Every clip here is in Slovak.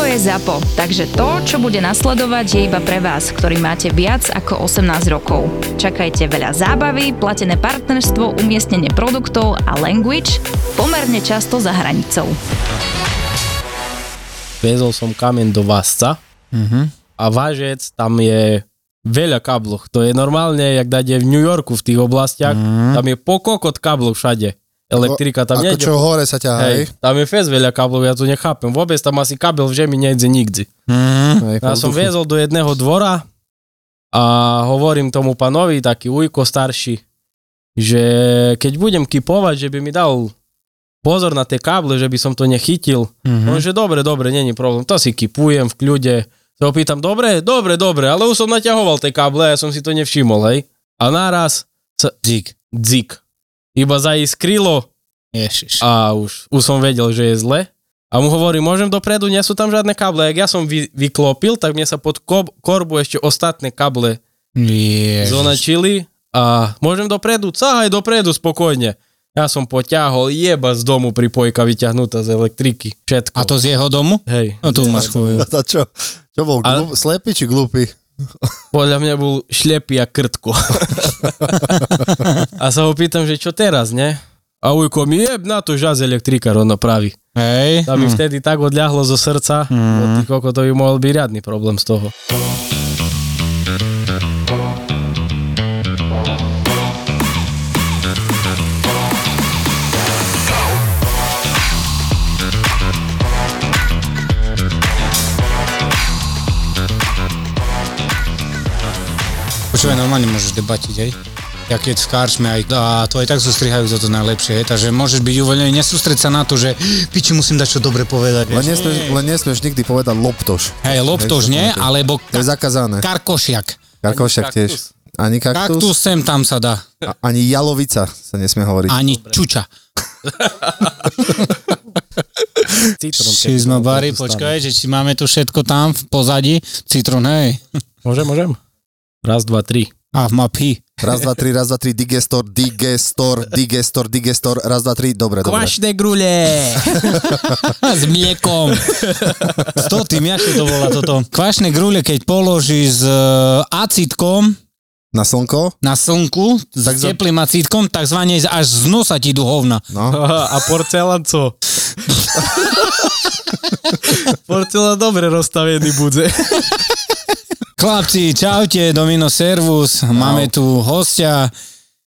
Toto je ZAPO, takže to, čo bude nasledovať, je iba pre vás, ktorý máte viac ako 18 rokov. Čakajte veľa zábavy, platené partnerstvo, umiestnenie produktov a language pomerne často za hranicou. Viezol som kamen do Vásca Mhm. a vážec tam je veľa kabloch. To je normálne, jak dať v New Yorku v tých oblastiach. Mhm. Tam je pokokot kablov všade. Elektrika tam nejde. čo hore sa ťahá, hej? Tam je fest veľa kablov, ja to nechápem. Vôbec tam asi kabel v žemi nejde nikdy. Hej Ja som viezol do jedného dvora a hovorím tomu panovi, taký ujko starší, že keď budem kipovať, že by mi dal pozor na tie káble, že by som to nechytil. Mhm. On, že dobre, dobre, není problém, to si kipujem v kľude. Sa opýtam, dobre, dobre, dobre, ale už som naťahoval tie káble, ja som si to nevšimol, hej. A naraz sa, Dík. dzik. Iba zaiskrilo Ježiš. a už, už som vedel, že je zle. A mu hovorí, môžem dopredu, nie sú tam žiadne káble. Jak ja som vy, vyklopil, tak mne sa pod ko- korbu ešte ostatné káble Ježiš. zonačili a môžem dopredu, cahaj dopredu spokojne. Ja som poťahol, jeba z domu pripojka vyťahnutá z elektriky. Všetko. A to z jeho domu? Hej. No tu máš chujú. A čo? Čo bol? A- Glup, slepý či glúpy? Podľa mňa bol šlepý a krtko. a sa ho pýtam, že čo teraz, ne? A ujko mi jeb na to, žaz elektrikár, on. Hej. Tam mi vtedy tak odľahlo zo srdca, mm. koko to by mohol byť riadny problém z toho. Môžeš debatiť, hej? Ja keď v karčme aj, a to aj tak zostrihajú toto najlepšie, hej? takže môžeš byť uvoľnený, nesústreť sa na to, že piči musím dať čo dobre povedať. Len nesmieš, len nesmieš nikdy povedať loptoš. Hej, loptož Hej, nie, to- alebo To je zakázané. karkošiak. Karkošak Ani tiež. Ani kaktus, Kaktus sem tam sa dá. a- ani jalovica sa nesmie hovoriť. Ani čuča. Citrón. keď Šizma to Bary, počkaj, že či máme tu všetko tam v pozadí. Citrón, hej. Môžem, môžem? Raz, dva, tri. A v mapy. Raz, dva, tri, raz, dva, tri, digestor, digestor, digestor, digestor, raz, dva, tri, dobre, dobre. Kvašné grule! S mliekom. S to tým, jak to volá toto? Kvašné grule, keď položíš s e, acitkom Na slnko? na slnku, s Tak za- teplým acitkom, takzvané až z nosa ti idú hovna. No. A porcelán co? porcelán dobre rozstavený bude. Chlapci, čaute, Domino Servus, máme tu hostia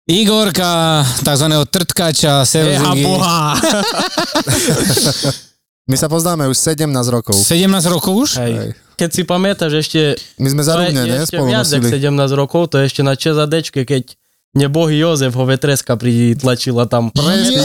Igorka, takzvaného trtkača, Servus Eha boha! My sa poznáme už 17 rokov. 17 rokov už? Hej. Keď si pamätáš, ešte, My sme za to je rúbne, ne? Spolu viac jak nosili. 17 rokov, to je ešte na ČSADčke, keď nebohy Jozef ho vetreska pritlačila tam. Presne.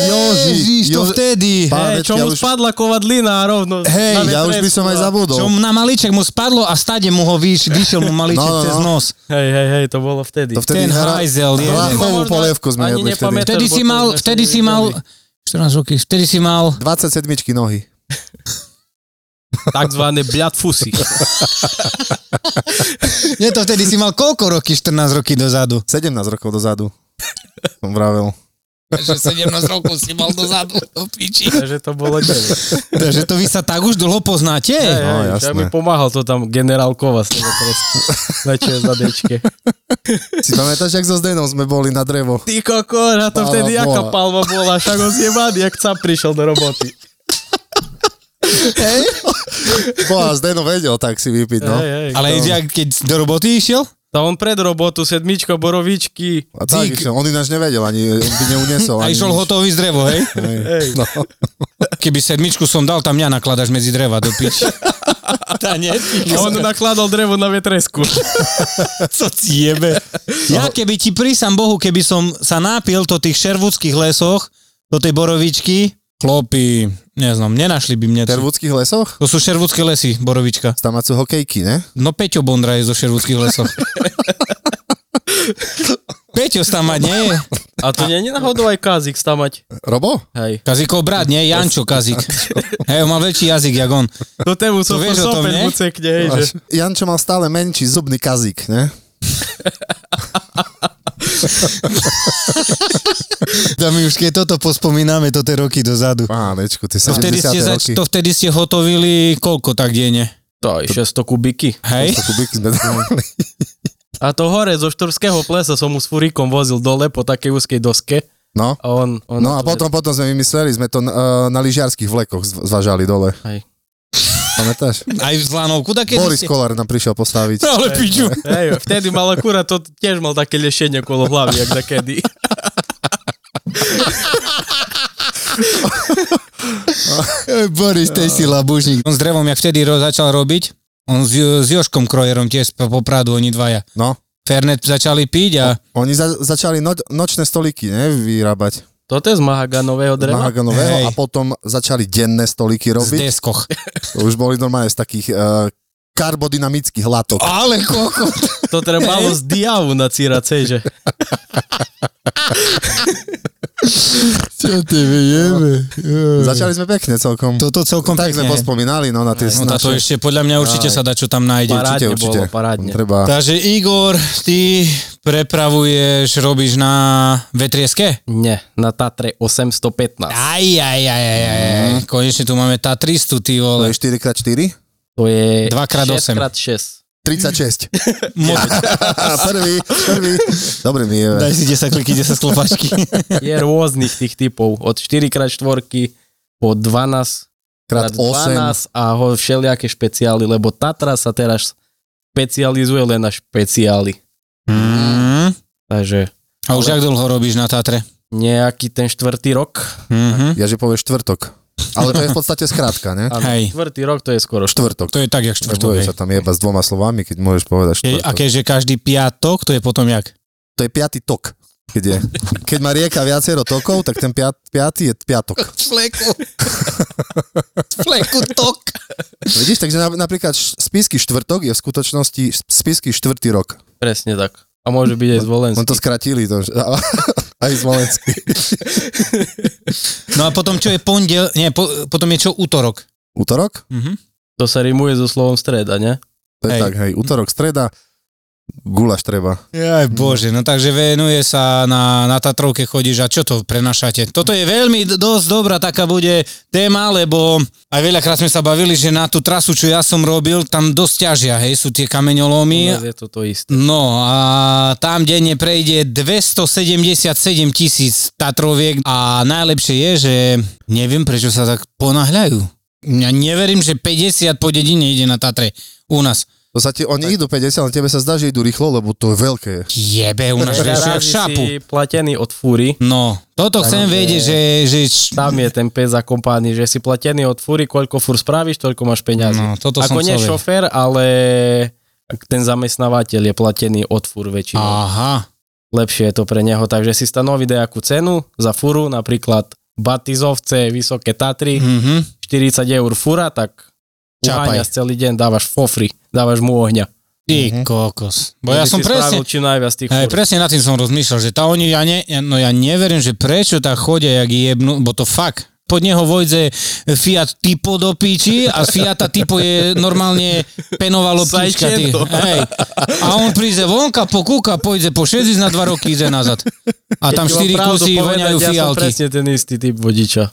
Ježiš, to vtedy. Hej, čo ja mu už- spadla kovadlina a rovno Hej, Ja už by som aj zabudol. Čo na malíček mu spadlo a stade mu ho vyš, vyšiel mu malíček No, no, cez no. nos. Hej, hej, hej, to bolo vtedy. To vtedy Ten hra- hajzel. Hrachovú polievku sme jedli vtedy. Vtedy si mal, vtedy si mal, nevideli. 14 roky, vtedy si mal, 27 nohy. Takzvané bľadfusy. nie to vtedy si mal koľko roky, 14 roky dozadu? 17 rokov dozadu. Som vravel. že 17 rokov si mal dozadu, do piči. Takže to bolo 9. Takže to vy sa tak už dlho poznáte? Hej, No, hej, jasné. ja mi pomáhal to tam generál Kova tresku na ČSADčke. Si pamätáš, jak so Zdenom sme boli na drevo? Ty kokor, a to Palma vtedy bola. jaká palma bola, však on zjebaný, jak sa prišiel do roboty. Bo a Zdeno vedel tak si vypiť, no. Hej, hej. Ale ja, keď do roboty išiel? To on pred robotu, sedmička, borovičky. A tak, Dík. išiel. on ináč nevedel, ani on by neuniesol. A ani išiel nič. hotový z drevo, hej? Hej. Hej. No. Keby sedmičku som dal, tam mňa nakladaš medzi dreva do piči. Tá nie, A on nakladal drevo na vetresku. co ti jebe. Ja keby ti prísam Bohu, keby som sa nápil to tých šervudských lesoch, do tej borovičky, chlopy, neznám, nenašli by mne. V Tervudských lesoch? To sú šervudské lesy, borovička. Tam sú hokejky, ne? No Peťo Bondra je zo šervudských lesov. Peťo tam mať, nie? A to nie je náhodou aj Kazik stamať. Robo? Hej. Kazikov brat, nie? Jančo Kazik. Hej, on mal väčší jazyk, jak on. To tému som vieš o tom, nie? hej, že... Jančo mal stále menší zubný kazík, ne? Tam už keď toto pospomíname, to tie roky dozadu. Pánečku, ty To vtedy, 70. ste zač- to vtedy ste hotovili koľko tak denne? To je 600 kubiky. Hej? To kubiky sme dali. A to hore zo Šturského plesa som mu s furíkom vozil dole po takej úzkej doske. No. A on, on No a potom, potom sme vymysleli, sme to uh, na lyžiarských vlekoch zv- zvažali dole. Hej. Pamätáš? Aj v Zlanovku, tak keď Boris ste... Kolár nám prišiel postaviť. No ale piču. Hej, vtedy mal akurát to tiež mal také liešenie kolo hlavy, jak takedy. Boris, tej si labužník. On s drevom, jak vtedy ro- začal robiť, on s, s Joškom Krojerom tiež po, po Pradu, oni dvaja. No. Fernet začali piť a Oni za- začali no- nočné stoliky, ne, vyrábať. Toto je z mahaganového dreva? Mahaganového Hej. a potom začali denné stoliky z robiť. deskoch. To už boli normálne z takých uh, karbodynamických látok. Ale koko. To trebalo z diavu na círacej, že? Čo ty vieme? Začali sme pekne celkom. Toto celkom tak sme pekne. pospomínali, no na tie No naše... ešte podľa mňa určite Aj. sa dá, čo tam nájde. Parádne určite, určite. bolo, parádne. Treba... Takže Igor, ty prepravuješ, robíš na vetrieske? Nie, na Tatre 815. Aj, aj, aj, aj, aj, aj. Konečne tu máme tá 300, ty To vole. je 4x4? To je 2x8. 6x6. 36. Mo- prvý, prvý. Dobre mi je. Daj si 10 kliky, 10 sklopačky. Je rôznych tých typov. Od 4x4 po 12 Krát 8. 12 a ho všelijaké špeciály, lebo Tatra sa teraz špecializuje len na špeciály. Mm. Takže A už jak dlho robíš na Tatre? nejaký ten štvrtý rok. Mhm. Ja že povieš štvrtok. Ale to je v podstate skrátka, ne? Hej. štvrtý rok to je skoro štvrt. Štvrtok. To je tak, jak štvrtok. sa tam jeba s dvoma slovami, keď môžeš povedať štvrtok. a keďže každý piatok, to je potom jak? To je piatý tok. Keď, je. keď má rieka viacero tokov, tak ten piat, piatý je piatok. Fleku. Fleku tok. Vidíš, takže na, napríklad spisky štvrtok je v skutočnosti spisky štvrtý rok. Presne tak. A môže byť aj On zvolenský. to skratili, to, aj Smolenský. No a potom čo je pondel, nie, po, potom je čo útorok. Útorok? Mhm. To sa rimuje so slovom streda, ne? To je Hej. tak, hej. Útorok, streda, gulaš treba. Jaj bože, no takže venuje sa na, na Tatrovke chodíš a čo to prenašate? Toto je veľmi dosť dobrá taká bude téma, lebo aj veľakrát sme sa bavili, že na tú trasu, čo ja som robil, tam dosť ťažia, hej, sú tie U kameňolómy. nás je to to isté. No a tam denne prejde 277 tisíc Tatroviek a najlepšie je, že neviem prečo sa tak ponáhľajú. Ja neverím, že 50 po dedine ide na Tatre u nás. To sa ti, oni idú 50, ale tebe sa zdá, že idú rýchlo, lebo to je veľké. Jebe, u nás Rádi šapu. si platený od fúry. No, toto chcem Takže- vedieť, že... že Tam je ten pes zakompaný, že si platený od fúry, koľko fúr spravíš, toľko máš peňazí. No, toto Ako som nie šofér, ale ten zamestnávateľ je platený od fúr väčšinou. Aha, Lepšie je to pre neho, takže si stanoví nejakú cenu za fúru, napríklad Batizovce, Vysoké Tatry, mhm. 40 eur fúra, tak Uháňaš celý deň, dávaš fofry, dávaš mu ohňa. Ty kokos. Bo ja som presne... čím najviac tých fúr. presne nad tým som rozmýšľal, že tá oni, ja, ne, ja- no ja neverím, že prečo tak chodia, jak jebnú, bo to fakt. Pod neho vojde Fiat Tipo do píči a z Fiata Tipo je normálne penová loptička. Ty. Sajčento. Hej. A on príde vonka, pokúka, pôjde po 6 na 2 roky, ide nazad. A tam Keď ti 4 mám pravdu kusy voňajú Ja som fialky. presne ten istý typ vodiča.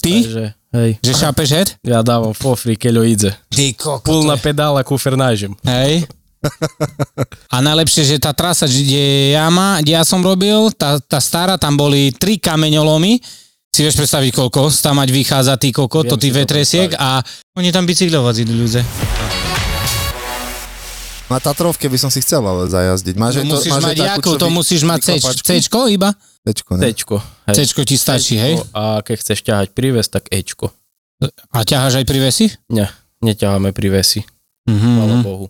Ty? Takže, hej, Že šapeš head? ja dávam fofry, keľo ide. Ty kokos. Pul na pedál a kufer nážem. Hej. A najlepšie, že tá trasa, kde ja, ma, kde ja som robil, tá, tá stará, tam boli tri kameňolomy. Si vieš predstaviť, koľko tam mať vychádza ty koko, Viem to to vetresiek a oni tam bicyklovať idú ľudia. Na Tatrovke by som si chcel ale zajazdiť. Máš aj To musíš máš mať jakú, to musíš mať C? Cčko iba? Tečko, ne? Tečko. Hej. Cčko ti stačí, hej? A keď chceš ťahať príves, tak Ečko. A ťaháš aj pri vesi? Nie, neťaháme prívesy, Mhm. chvála Bohu.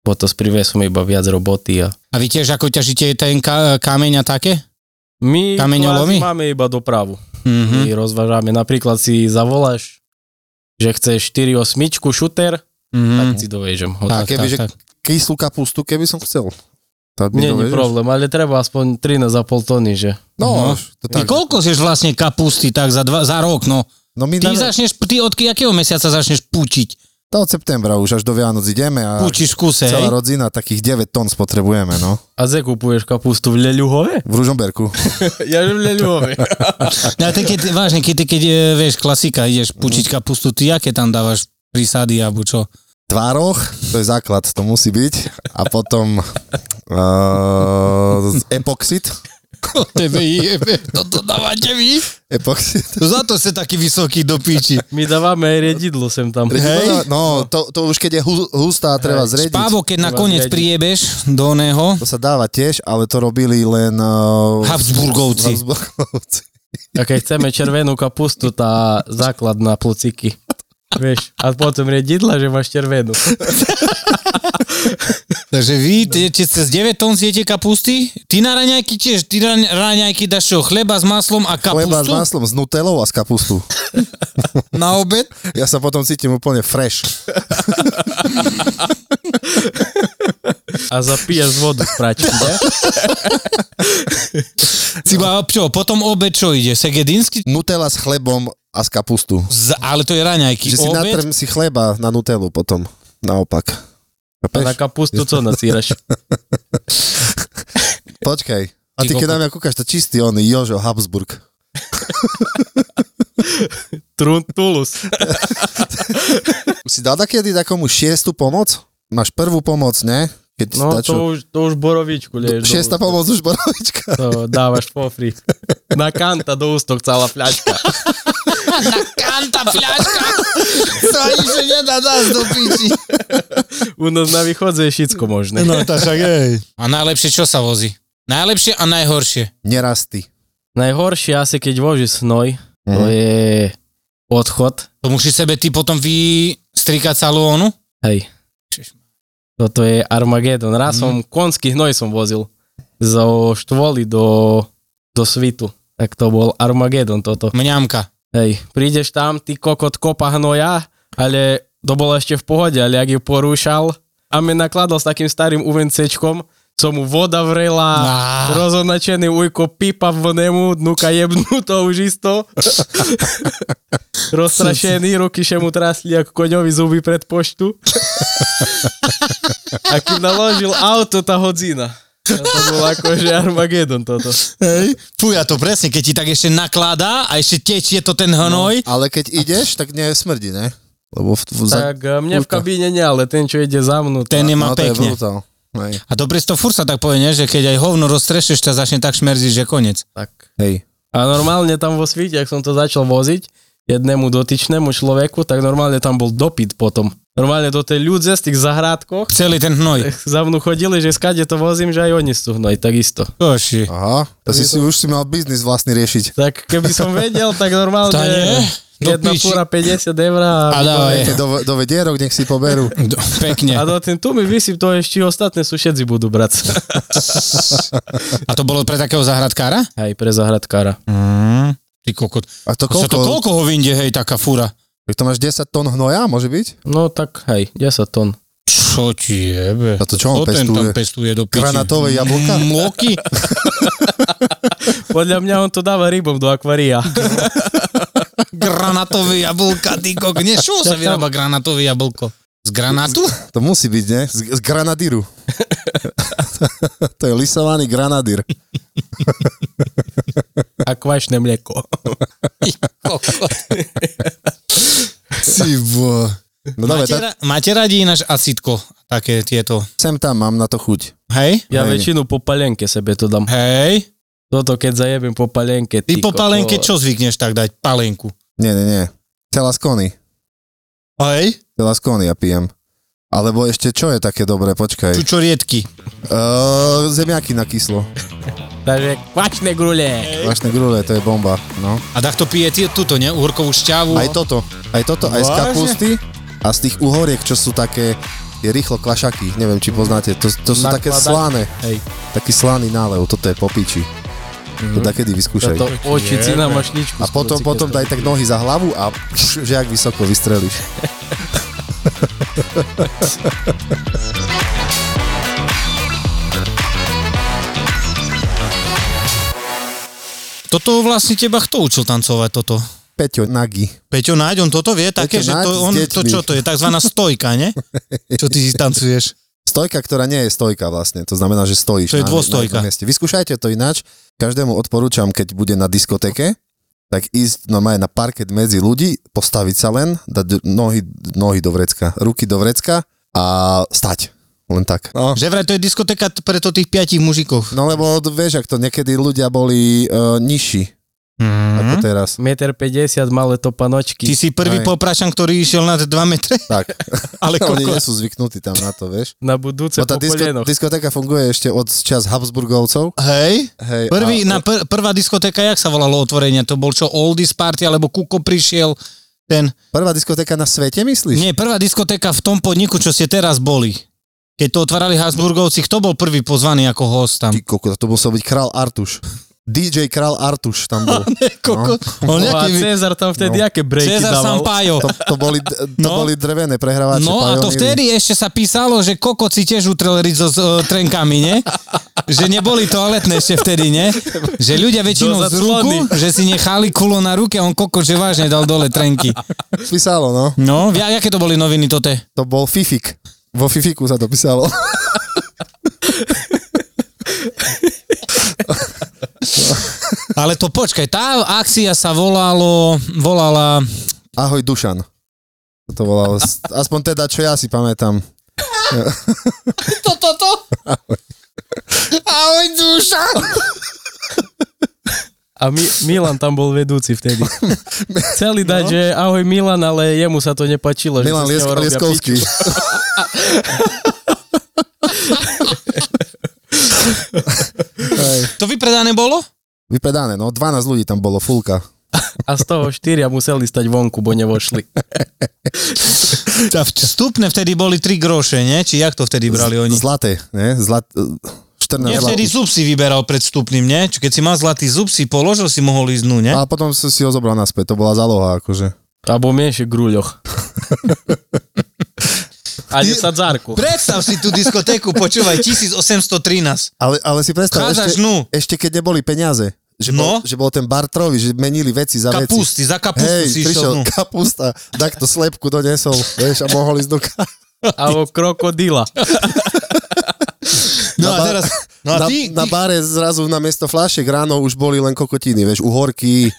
Bo to s prívesom iba viac roboty a A vy tiež ako ťažíte ten ka- kameň a také? my Kameňolomy? máme iba dopravu. Mhm. My rozvážame, napríklad si zavoláš, že chceš 4 šuter, tak Mhm. si dovežem. ho. Tak, keby, tak, že- tak. Kyslú kapustu, keby som chcel. Je dovežeš? problém, ale treba aspoň 13,5 tony, že? No, No. to Ty tak. koľko zješ vlastne kapusty tak za, dva, za rok, no? No my Ty dáme- začneš, ty od akého mesiaca začneš púčiť? To od septembra už až do Vianoc ideme a v kuse, celá hej? rodzina, takých 9 tón spotrebujeme, no. A ze kupuješ kapustu v Leľuhove? V Ružomberku. ja v Leľuhove. No, ty keď, vážne, keď, ty, keď e, vieš, klasika, ideš pučiť kapustu, ty aké tam dávaš prísady, alebo čo? Tvároch, to je základ, to musí byť. A potom uh, epoxid. Tebe jebe, toto dávate vy? Epoxid. To za to ste taký vysoký do píči. My dávame aj riedidlo sem tam. Hej. No, to, to už keď je hu- hustá, treba zrediť. Spávo, keď nakoniec priebeš do oného, To sa dáva tiež, ale to robili len... Uh, Habsburgovci. Habsburgovci. A keď chceme červenú kapustu, tá základ na plociky. Vieš, a potom riedidla, že máš červenú. Takže vy, tie, tie cez 9 tón zjete kapusty? Ty na raňajky tiež, ty na raňajky dáš čo, chleba s maslom a Chleba s kapustu? maslom, s nutelou a s kapustu. Na obed? Ja sa potom cítim úplne fresh. A zapíjaš vodu z pračky, ne? Si ma, čo, potom obed čo ide? Segedinsky? Nutela s chlebom a z kapustu. Z, ale to je raňajky. Že si obed? natrm si chleba na nutelu potom. Naopak. A na kapustu co nacíraš? Počkaj. A Ty ty keď na mňa kúkaš, to čistý on, Jožo Habsburg. Truntulus. Si dal takedy takomu šiestu pomoc? Máš prvú pomoc, ne? Keď No dačo- to už, to už borovičku lieš. do Šiesta úst. pomoc už borovička. To dávaš pofri. Na kanta do ústok celá fľačka. Kanta fľaška! To ešte nedá dať do piči. U nás na východze je všetko možné. No to však hej. A najlepšie čo sa vozí? Najlepšie a najhoršie. Nerasty. Najhoršie asi, keď voží snoj, to Mhm. je odchod. To musí sebe ty potom vystrikať celú onu? Hej. Toto je Armagedon. Raz som konský hnoj som vozil zo štvoly do, do svitu. Tak to bol Armagedon toto. Mňamka. Hej, prídeš tam, ty kokot kopa hnoja, ale to bolo ešte v pohode, ale ak ju porúšal a mi nakladal s takým starým UVCčkom, co mu voda vrela, Á. rozoznačený ujko pipa v nemu, dnuka jebnú to už isto. Rozstrašený, ruky še mu trasli ako koňovi zuby pred poštu. a keď naložil auto, tá hodzina. To bol akože Armagedon toto. Hej. Fuja to presne, keď ti tak ešte nakladá a ešte tečie to ten hnoj. Ale keď ideš, tak nesmrdí, ne? Lebo v, v, za, Tak eh, mne v kabíne nie, ale ten, čo ide za mnou, Ten je tá, má no, to je pekne. brutál. Hej. A dobre to furt sa tak povie, nie? že keď aj hovno roztrešeš, to začne tak šmerziť, že konec. tak. Hej. A normálne tam vo svite, ak som to začal voziť jednému dotyčnému človeku, tak normálne tam bol dopyt potom. Normálne do tej ľudze z tých zahrádkoch Celý ten hnoj. za mnou chodili, že skade to vozím, že aj oni sú hnoj, takisto. Koši. Aha, to si, si už si mal biznis vlastný riešiť. Tak keby som vedel, tak normálne To? Do jedna piči. fúra 50 eur a, A dávaj. Do, do vedierok, nech si poberú. Do- Pekne. a do ten tu mi vysyp to ešte ostatné sušedzi budú brať. A to bolo pre takého zahradkára? Aj pre zahradkára. Mm. Ty kokot. A to A sa to koľko? koľko ho vyjde, hej, taká fúra? Tak to máš 10 tón hnoja, môže byť? No tak hej, 10 tón. Čo ti jebe? A to čo on ten pestuje? tam pestuje do piči? Granatové jablka? Moky? Podľa mňa on to dáva rybom do akvária. Granatové jablka, ty kok. Nie, čo sa vyrába granatové jablko? Z granátu? To musí byť, ne? Z, z granadíru. to je lisovaný granadír. A kvašné mlieko. Si bo. No Máte, tak ra- máte radi ináč acitko? Také tieto. sem tam mám na to chuť. Hej? Ja Hej. väčšinu po palenke sebe to dám. Hej? Toto keď zajebem po palenke. Ty po koko. palenke čo zvykneš tak dať? Palenku. Nie, nie, nie. Celá skony. Hej? Celá skony ja pijem. Alebo ešte čo je také dobré, počkaj. Čučoriedky. Uh, zemiaky na kyslo. Takže kvačné grule. Vašné grule, to je bomba. No. A takto pije ty, túto, ne? Uhorkovú šťavu. Aj toto, aj toto, aj z kapusty a z tých uhoriek, čo sú také je rýchlo klašaky, neviem, či poznáte, to, to sú také Nakladať. slané, Hej. taký slaný nálev, toto je popiči. To takedy vyskúšaj. Toto očici na mašličku. A potom, potom daj tak nohy za hlavu a pš, že jak vysoko vystrelíš. Toto vlastne teba kto učil tancovať toto? Peťo Nagy. Peťo Náď, on toto vie také, Peťo že to, on, to čo to je, takzvaná stojka, ne? Čo ty tancuješ? Stojka, ktorá nie je stojka vlastne, to znamená, že stojíš. To je. Na, na mieste. Vyskúšajte to ináč. Každému odporúčam, keď bude na diskoteke, tak ísť normálne na parket medzi ľudí, postaviť sa len, dať nohy, nohy do vrecka, ruky do vrecka a stať. Len tak. No. Že vraj to je diskotéka t- pre to tých piatich mužikov. No lebo vieš, ak to niekedy ľudia boli uh, nižší Mm. ako teraz. 1,50 m malé to panočky. Ty si prvý Aj. popračan, ktorý išiel nad 2 metre, Tak. ale Oni nie sú zvyknutí tam na to, vieš. Na budúce Bo tá po disko, diskotéka funguje ešte od čas Habsburgovcov. Hej, Hej, prvý, a, na pr- prvá diskotéka, jak sa volalo otvorenie? To bol čo, Oldies Party, alebo Kuko prišiel ten... Prvá diskotéka na svete, myslíš? Nie, prvá diskotéka v tom podniku, čo ste teraz boli. Keď to otvárali Habsburgovci, kto bol prvý pozvaný ako host tam? Ty koko, to musel byť král Artuš. DJ král Artuš tam bol. Koko, on No, a nejaký... Cezar tam vtedy No. aké breaky Cezar dával. Sampaio. To, to, boli, to No. boli drevené prehrávače. No a to vtedy ešte sa písalo, že kokoci tiež utreli so s uh, trenkami, ne? Že neboli toaletné ešte vtedy, ne? Že ľudia väčšinou z ruku, že si nechali kulo na ruke a on kokot, že vážne dal dole trenky. Písalo, no. No, ja, aké to boli noviny tote? To bol Fifik. Vo Fifiku sa to písalo. Ale to počkaj, tá akcia sa volalo, volala... Ahoj Dušan. To volalo. Aspoň teda, čo ja si pamätám. Toto, to? Ahoj, duša! A Mi- Milan tam bol vedúci vtedy. Chceli dať, že ahoj Milan, ale jemu sa to nepačilo. že Milan sa z Liesk- neho robia Lieskovský. To vypredané bolo? Vypredané, no. 12 ľudí tam bolo, fulka. A z toho štyria museli stať vonku, bo nevošli. Vstupné vtedy boli 3 groše, nie? Či jak to vtedy brali oni? Zlaté, ne? Zlat... 14 Nie, vtedy zub si vyberal pred vstupným, nie? Či keď si mal zlatý zub, si položil, si mohol ísť dnu, nie? A potom som si ho zobral naspäť, to bola záloha, akože. Alebo menšie gruľoch. A 10 zárku. Predstav si tú diskotéku, počúvaj, 1813. Ale, ale si predstav, ešte, ešte keď neboli peniaze, že, No. bol, že bol ten bartrový, že menili veci za veci. Kapusty, za kapustu Hej, si prišiel išiel kapusta, tak to slepku donesol, vieš, a mohol ísť do ka- Alebo krokodila. No a ba- teraz, no a na, ty, na ty bare zrazu na miesto fľašiek ráno už boli len kokotiny, vieš, uhorky,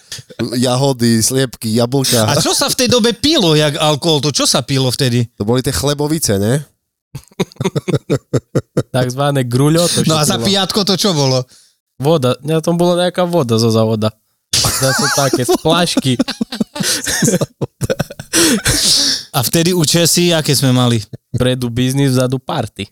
jahody, sliepky, jablka. a čo sa v tej dobe pilo, jak alkohol, to čo sa pilo vtedy? To boli tie chlebovice, ne? Takzvané gruľo. To No a za piatko to čo bolo? Voda. Ja tam bola nejaká voda zo závoda. Zase také, z flašky. A vtedy u Česi, aké sme mali? Predu biznis, vzadu party.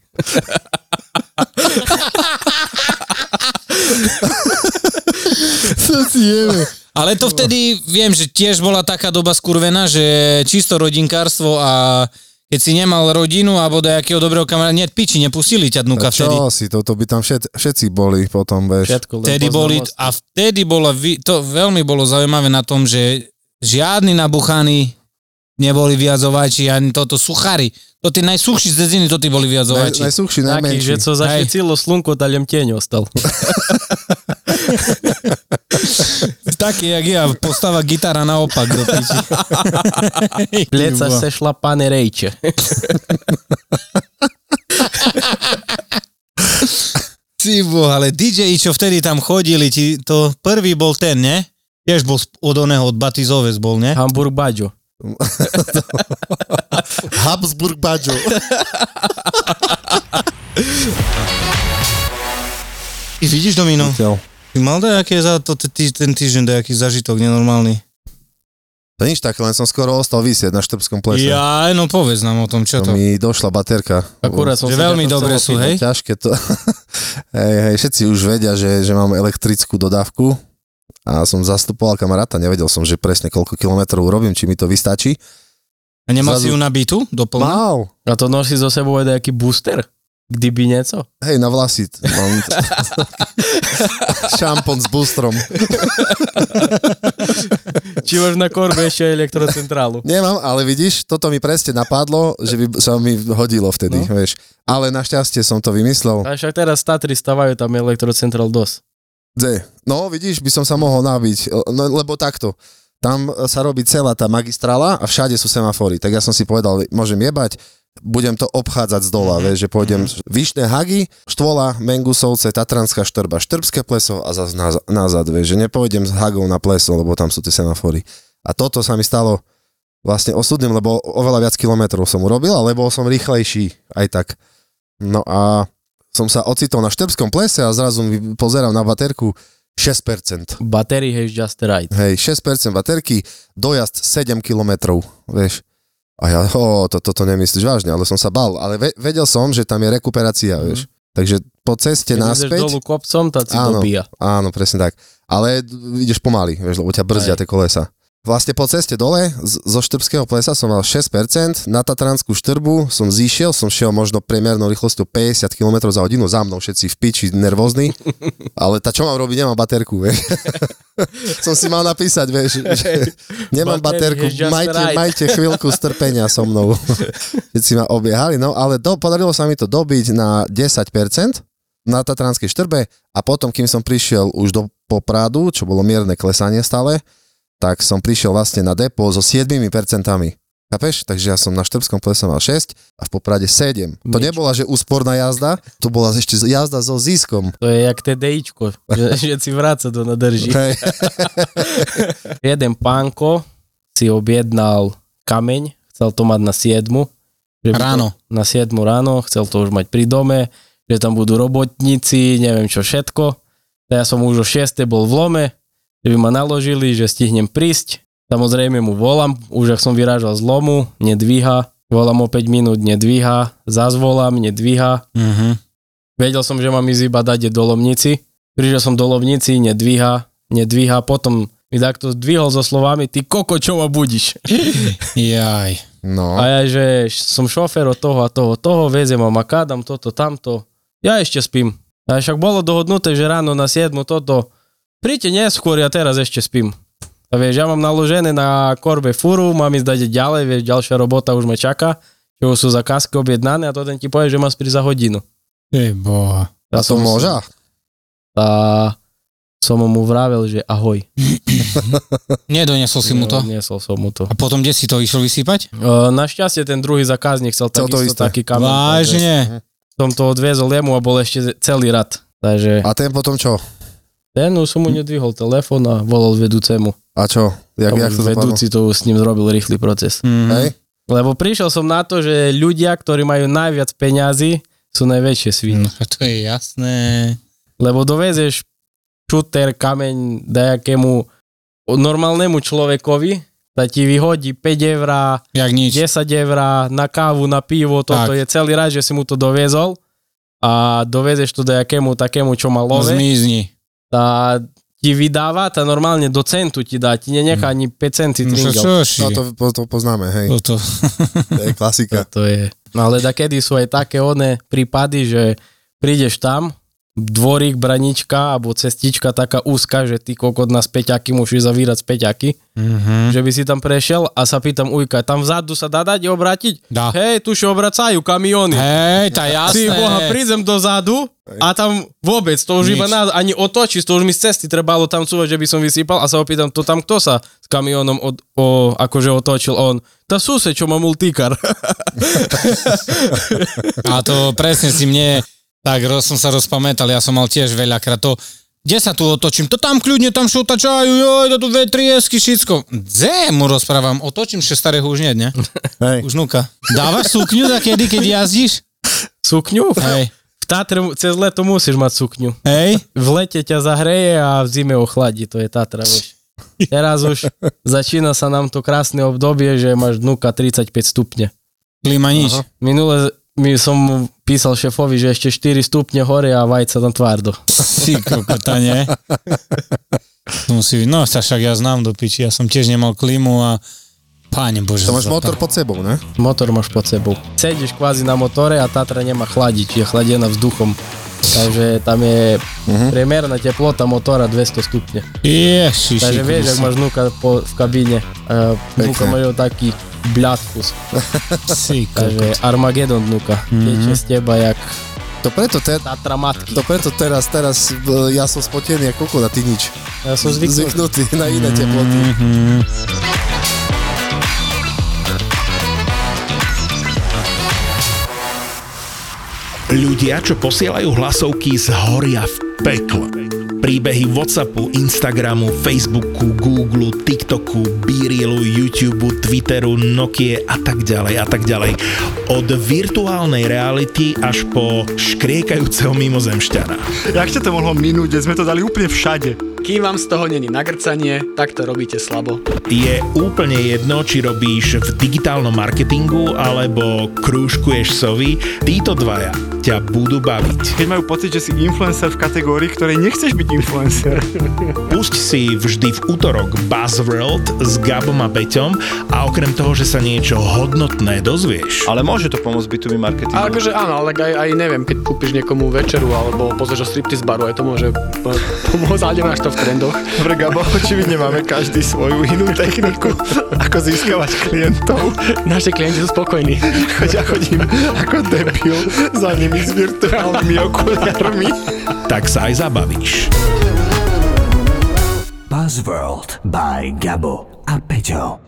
Co si jeme? Ale to vtedy, viem, že tiež bola taká doba skurvená, že čisto rodinkárstvo a keď si nemal rodinu alebo nejakého dobrého kamaráta, nie, piči, nepustili ťa dnuka A vtedy. čo si, to, to by tam všet, všetci boli potom, vieš. Všetko Vtedy boli, pozornosť. a vtedy bolo, to veľmi bolo zaujímavé na tom, že žiadni nabuchaní neboli viazovači, ani toto suchári. To tí najsuchší z dedziny, to tí boli Naj, viazovači. najsuchší, Taký, najmenší. že co zašvecilo slnko, talem tieň ostal. Taký, jak ja, postava gitara naopak do piči. Pleca se šla pane rejče. Ty bo, ale DJ, čo vtedy tam chodili, ti, to prvý bol ten, ne? Tiež bol od oného, od Batizovec bol, ne? Hamburg Baďo. Habsburg Bajo. Ty vidíš, Domino? Ty mal dajaké za to, tý, ten týždeň dajaký zažitok nenormálny? To nič také, len som skoro ostal vysieť na Štrbskom plese. Ja, no povedz nám o tom, čo to. To mi došla baterka. Akurát som Že veľmi chcel sú, hej? Ťažké to. hej, hej, všetci už vedia, že, že mám elektrickú dodávku a som zastupoval kamaráta, nevedel som, že presne koľko kilometrov urobím, či mi to vystačí. A nemal Zrazu- si ju nabitú doplnú? Wow, A to nosí zo sebou aj nejaký booster? Kdyby nieco? hej, na vlasy. Mám šampón s boostrom. Či máš na korbe ešte elektrocentrálu? Nemám, ale vidíš, toto mi presne napadlo, že by sa mi hodilo vtedy, no. vieš. Ale našťastie som to vymyslel. A však teraz Tatry stavajú tam elektrocentrál dosť. Dze. No, vidíš, by som sa mohol nabiť, no, lebo takto. tam sa robí celá tá magistrála a všade sú semafory. Tak ja som si povedal, môžem jebať, budem to obchádzať z dola, Mhm. vieš, že pôjdem Vyšné Hagy, Štvola, Mengusovce, Tatranská štrba, Štrbské pleso a zase naz- nazad, vieš, že nepôjdem z Hagou na pleso, lebo tam sú tie semafory. A toto sa mi stalo vlastne osudným, lebo oveľa viac kilometrov som urobil, ale bol som rýchlejší aj tak. No a som sa ocitol na Štrbskom plese a zrazu pozerám na baterku 6%. Battery has just right. Hej, 6% baterky, dojazd 7 km, vieš. A ja, o, to, toto nemyslíš vážne, ale som sa bal. Ale ve, vedel som, že tam je rekuperácia, vieš. Takže po ceste Keď naspäť... dolu kopcom, tá si Áno. dobíja. Áno, presne tak. Ale ideš pomaly, vieš, lebo ťa brzdia Hej. tie kolesa. Vlastne po ceste dole z- zo Štrbského plesa som mal 6%, na Tatranskú Štrbu som zišiel, som šiel možno priemernou rýchlosťou 50 km za hodinu, za mnou všetci v piči, nervózni, ale tá čo mám robiť, nemám baterku, vieš. som si mal napísať, vieš, že nemám baterku, majte, majte chvíľku strpenia so mnou. Všetci ma obiehali, no ale do, podarilo sa mi to dobiť na 10%, na Tatranskej štrbe a potom, kým som prišiel už do Popradu, čo bolo mierne klesanie stále, tak som prišiel vlastne na depo so 7%. Chápeš? Takže ja som na Štrbskom plese mal 6 a v Poprade 7. To Nič. nebola, že úsporná jazda, to bola ešte jazda so ziskom. To je jak TDIčko, že, že si vráca do nadrží. Hej. Jeden pánko si objednal kameň, chcel to mať na 7. Že by to- Ráno. Na 7 ráno, chcel to už mať pri dome, že tam budú robotníci, neviem čo všetko. Ja som už o 6. bol v lome, že by ma naložili, že stihnem prísť. Samozrejme mu volám, už ak som vyrážal z lomu, nedvíha. Volám o 5 minút, nedvíha. Zazvolám, nedvíha. Mhm. Vedel som, že mám ísť iba dať do Lomnici. Prišiel som do Lomnici, nedvíha, nedvíha. Potom mi takto zdvihol so slovami, ty koko, čo ma budíš? Jaj. No, A ja, že som šofér od toho a toho, toho, veziem ma makádam, toto, tamto. Ja ešte spím. A však bolo dohodnuté, že ráno na 7 toto, príďte neskôr, ja teraz ešte spím. A vieš, ja mám naložené na korbe furu, mám ísť dať ďalej, vieš, ďalšia robota už ma čaká, už sú zakázky objednané a to ten ti povie, že má prísť za hodinu. Ty boha. a to môže? A som mu vravel, že ahoj. Nedoniesol si mu to? Niesol som mu to. A potom kde si to išiel vysypať? Uh, našťastie ten druhý zákazník chcel Chcel to takisto isté. taký takže Vážne? Som to odviezol jemu a bol ešte celý rad. Takže A ten potom čo? Ten už som mu nedvihol telefón a volal vedúcemu. A čo? Jak, jak to vedúci to s ním zrobil rýchly proces. Mhm. Hej? Lebo prišiel som na to, že ľudia, ktorí majú najviac peňazí, sú najväčšie sviny. No, to je jasné. Lebo dovezeš šuter, kameň dajakému normálnemu človekovi, da ti vyhodí 5 eur, Jak nič. 10 eur na kávu, na pivo, toto Tak. je celý raz, že si mu to doviezol a dovezeš to dajakému takému, čo má love, Zmizni. Tá ti vydáva, tá normálne do centu ti dá, ti nenechá ani 5 centí No čo, tringel. čo, ši? No to, to, to poznáme, hej. Toto. To je klasika. To je. No ale kedy sú aj také oné prípady, že prídeš tam, dvorík, branička alebo cestička taká úzka, že ty kokot na späťaky musíš zavírať späťaky, Mhm. že by si tam prešiel a sa pýtam ujka, tam vzadu sa dá dať obrátiť? Dá. Hej, tu sa obracajú kamiony. Hej, tá Ty jasné. boha, prídem dozadu a tam vôbec, to už Nič. iba na, ani otočíš, to už mi z cesty trebalo tam cúvať, že by som vysypal a sa opýtam, to tam kto sa s kamionom od, o, akože otočil on? Tá sused, čo má multikar. A to presne si mne, tak roz, som sa rozpamätal, ja som mal tiež veľakrát to, kde sa tu otočím? To tam kľudne, tam sa otačajú, joj, to tu V3S, všetko. Dze mu rozprávam, otočím, že starého už nie, ne? Hej. Už nuka. Dávaš sukňu za kedy, keď jazdíš? Sukňu? Hej. V Tatre cez leto musíš mať sukňu. Hej? V lete ťa zahreje a v zime ochladí, to je Tatra, vieš. Teraz už začína sa nám to krásne obdobie, že máš dnuka 35 stupne. Klima nič. Aha. Minule mi som písal šéfovi, že ešte 4 stupne hore a vajca tam tvardo. Si kokota, nie? Musí no sa však ja znám do piči, ja som tiež nemal klimu a páne bože. To máš zlata. motor pod sebou, ne? Motor máš pod sebou. Sedíš kvázi na motore a Tatra nemá chladiť, je chladená vzduchom. Takže tam je Mhm. priemerná teplota motora 200 stupne. Ježiši. Takže vieš, ak máš vnúka po, v kabíne. Uh, vnúka Pekne. majú taký bľaskus. Si. Takže Armagedon vnúka. Mhm. Teče z teba jak To preto, te, to preto teraz, teraz e, ja som spotený ako kokot a ty nič. Ja som zvyknutý. Zvyknutý na iné teploty. Ľudia, čo posielajú hlasovky, zhoria v pekle. Príbehy Whatsappu, Instagramu, Facebooku, Google, TikToku, Beerilu, YouTube, Twitteru, Nokie a tak ďalej a tak ďalej. Od virtuálnej reality až po škriekajúceho mimozemšťana. Jak ťa to mohlo minúť, sme to dali úplne všade? Kým vám z toho není nagrcanie, tak to robíte slabo. Je úplne jedno, či robíš v digitálnom marketingu alebo krúžkuješ sovy, títo dvaja ťa budú baviť. Keď majú pocit, že si influencer v kategórii, ktorej nechceš byť influencer. Pusť si vždy v útorok Buzzworld s Gabom a Peťom a okrem toho, že sa niečo hodnotné dozvieš, Ale môže to pomôcť B2B marketingu. Akože áno, ale aj, aj neviem, keď kúpiš niekomu večeru alebo pozrieš o striptease baru, aj to môže po- pomôcť, ale nemáš to v trendoch. Dobre, Gabo, očividne máme každý svoju inú techniku, ako získavať klientov. Naši klienti sú spokojní. Choď ja chodím ako debil za nimi s virtuálnymi okuliarmi. tak sa aj zabavíš. Buzzworld by Gabo a Peťo.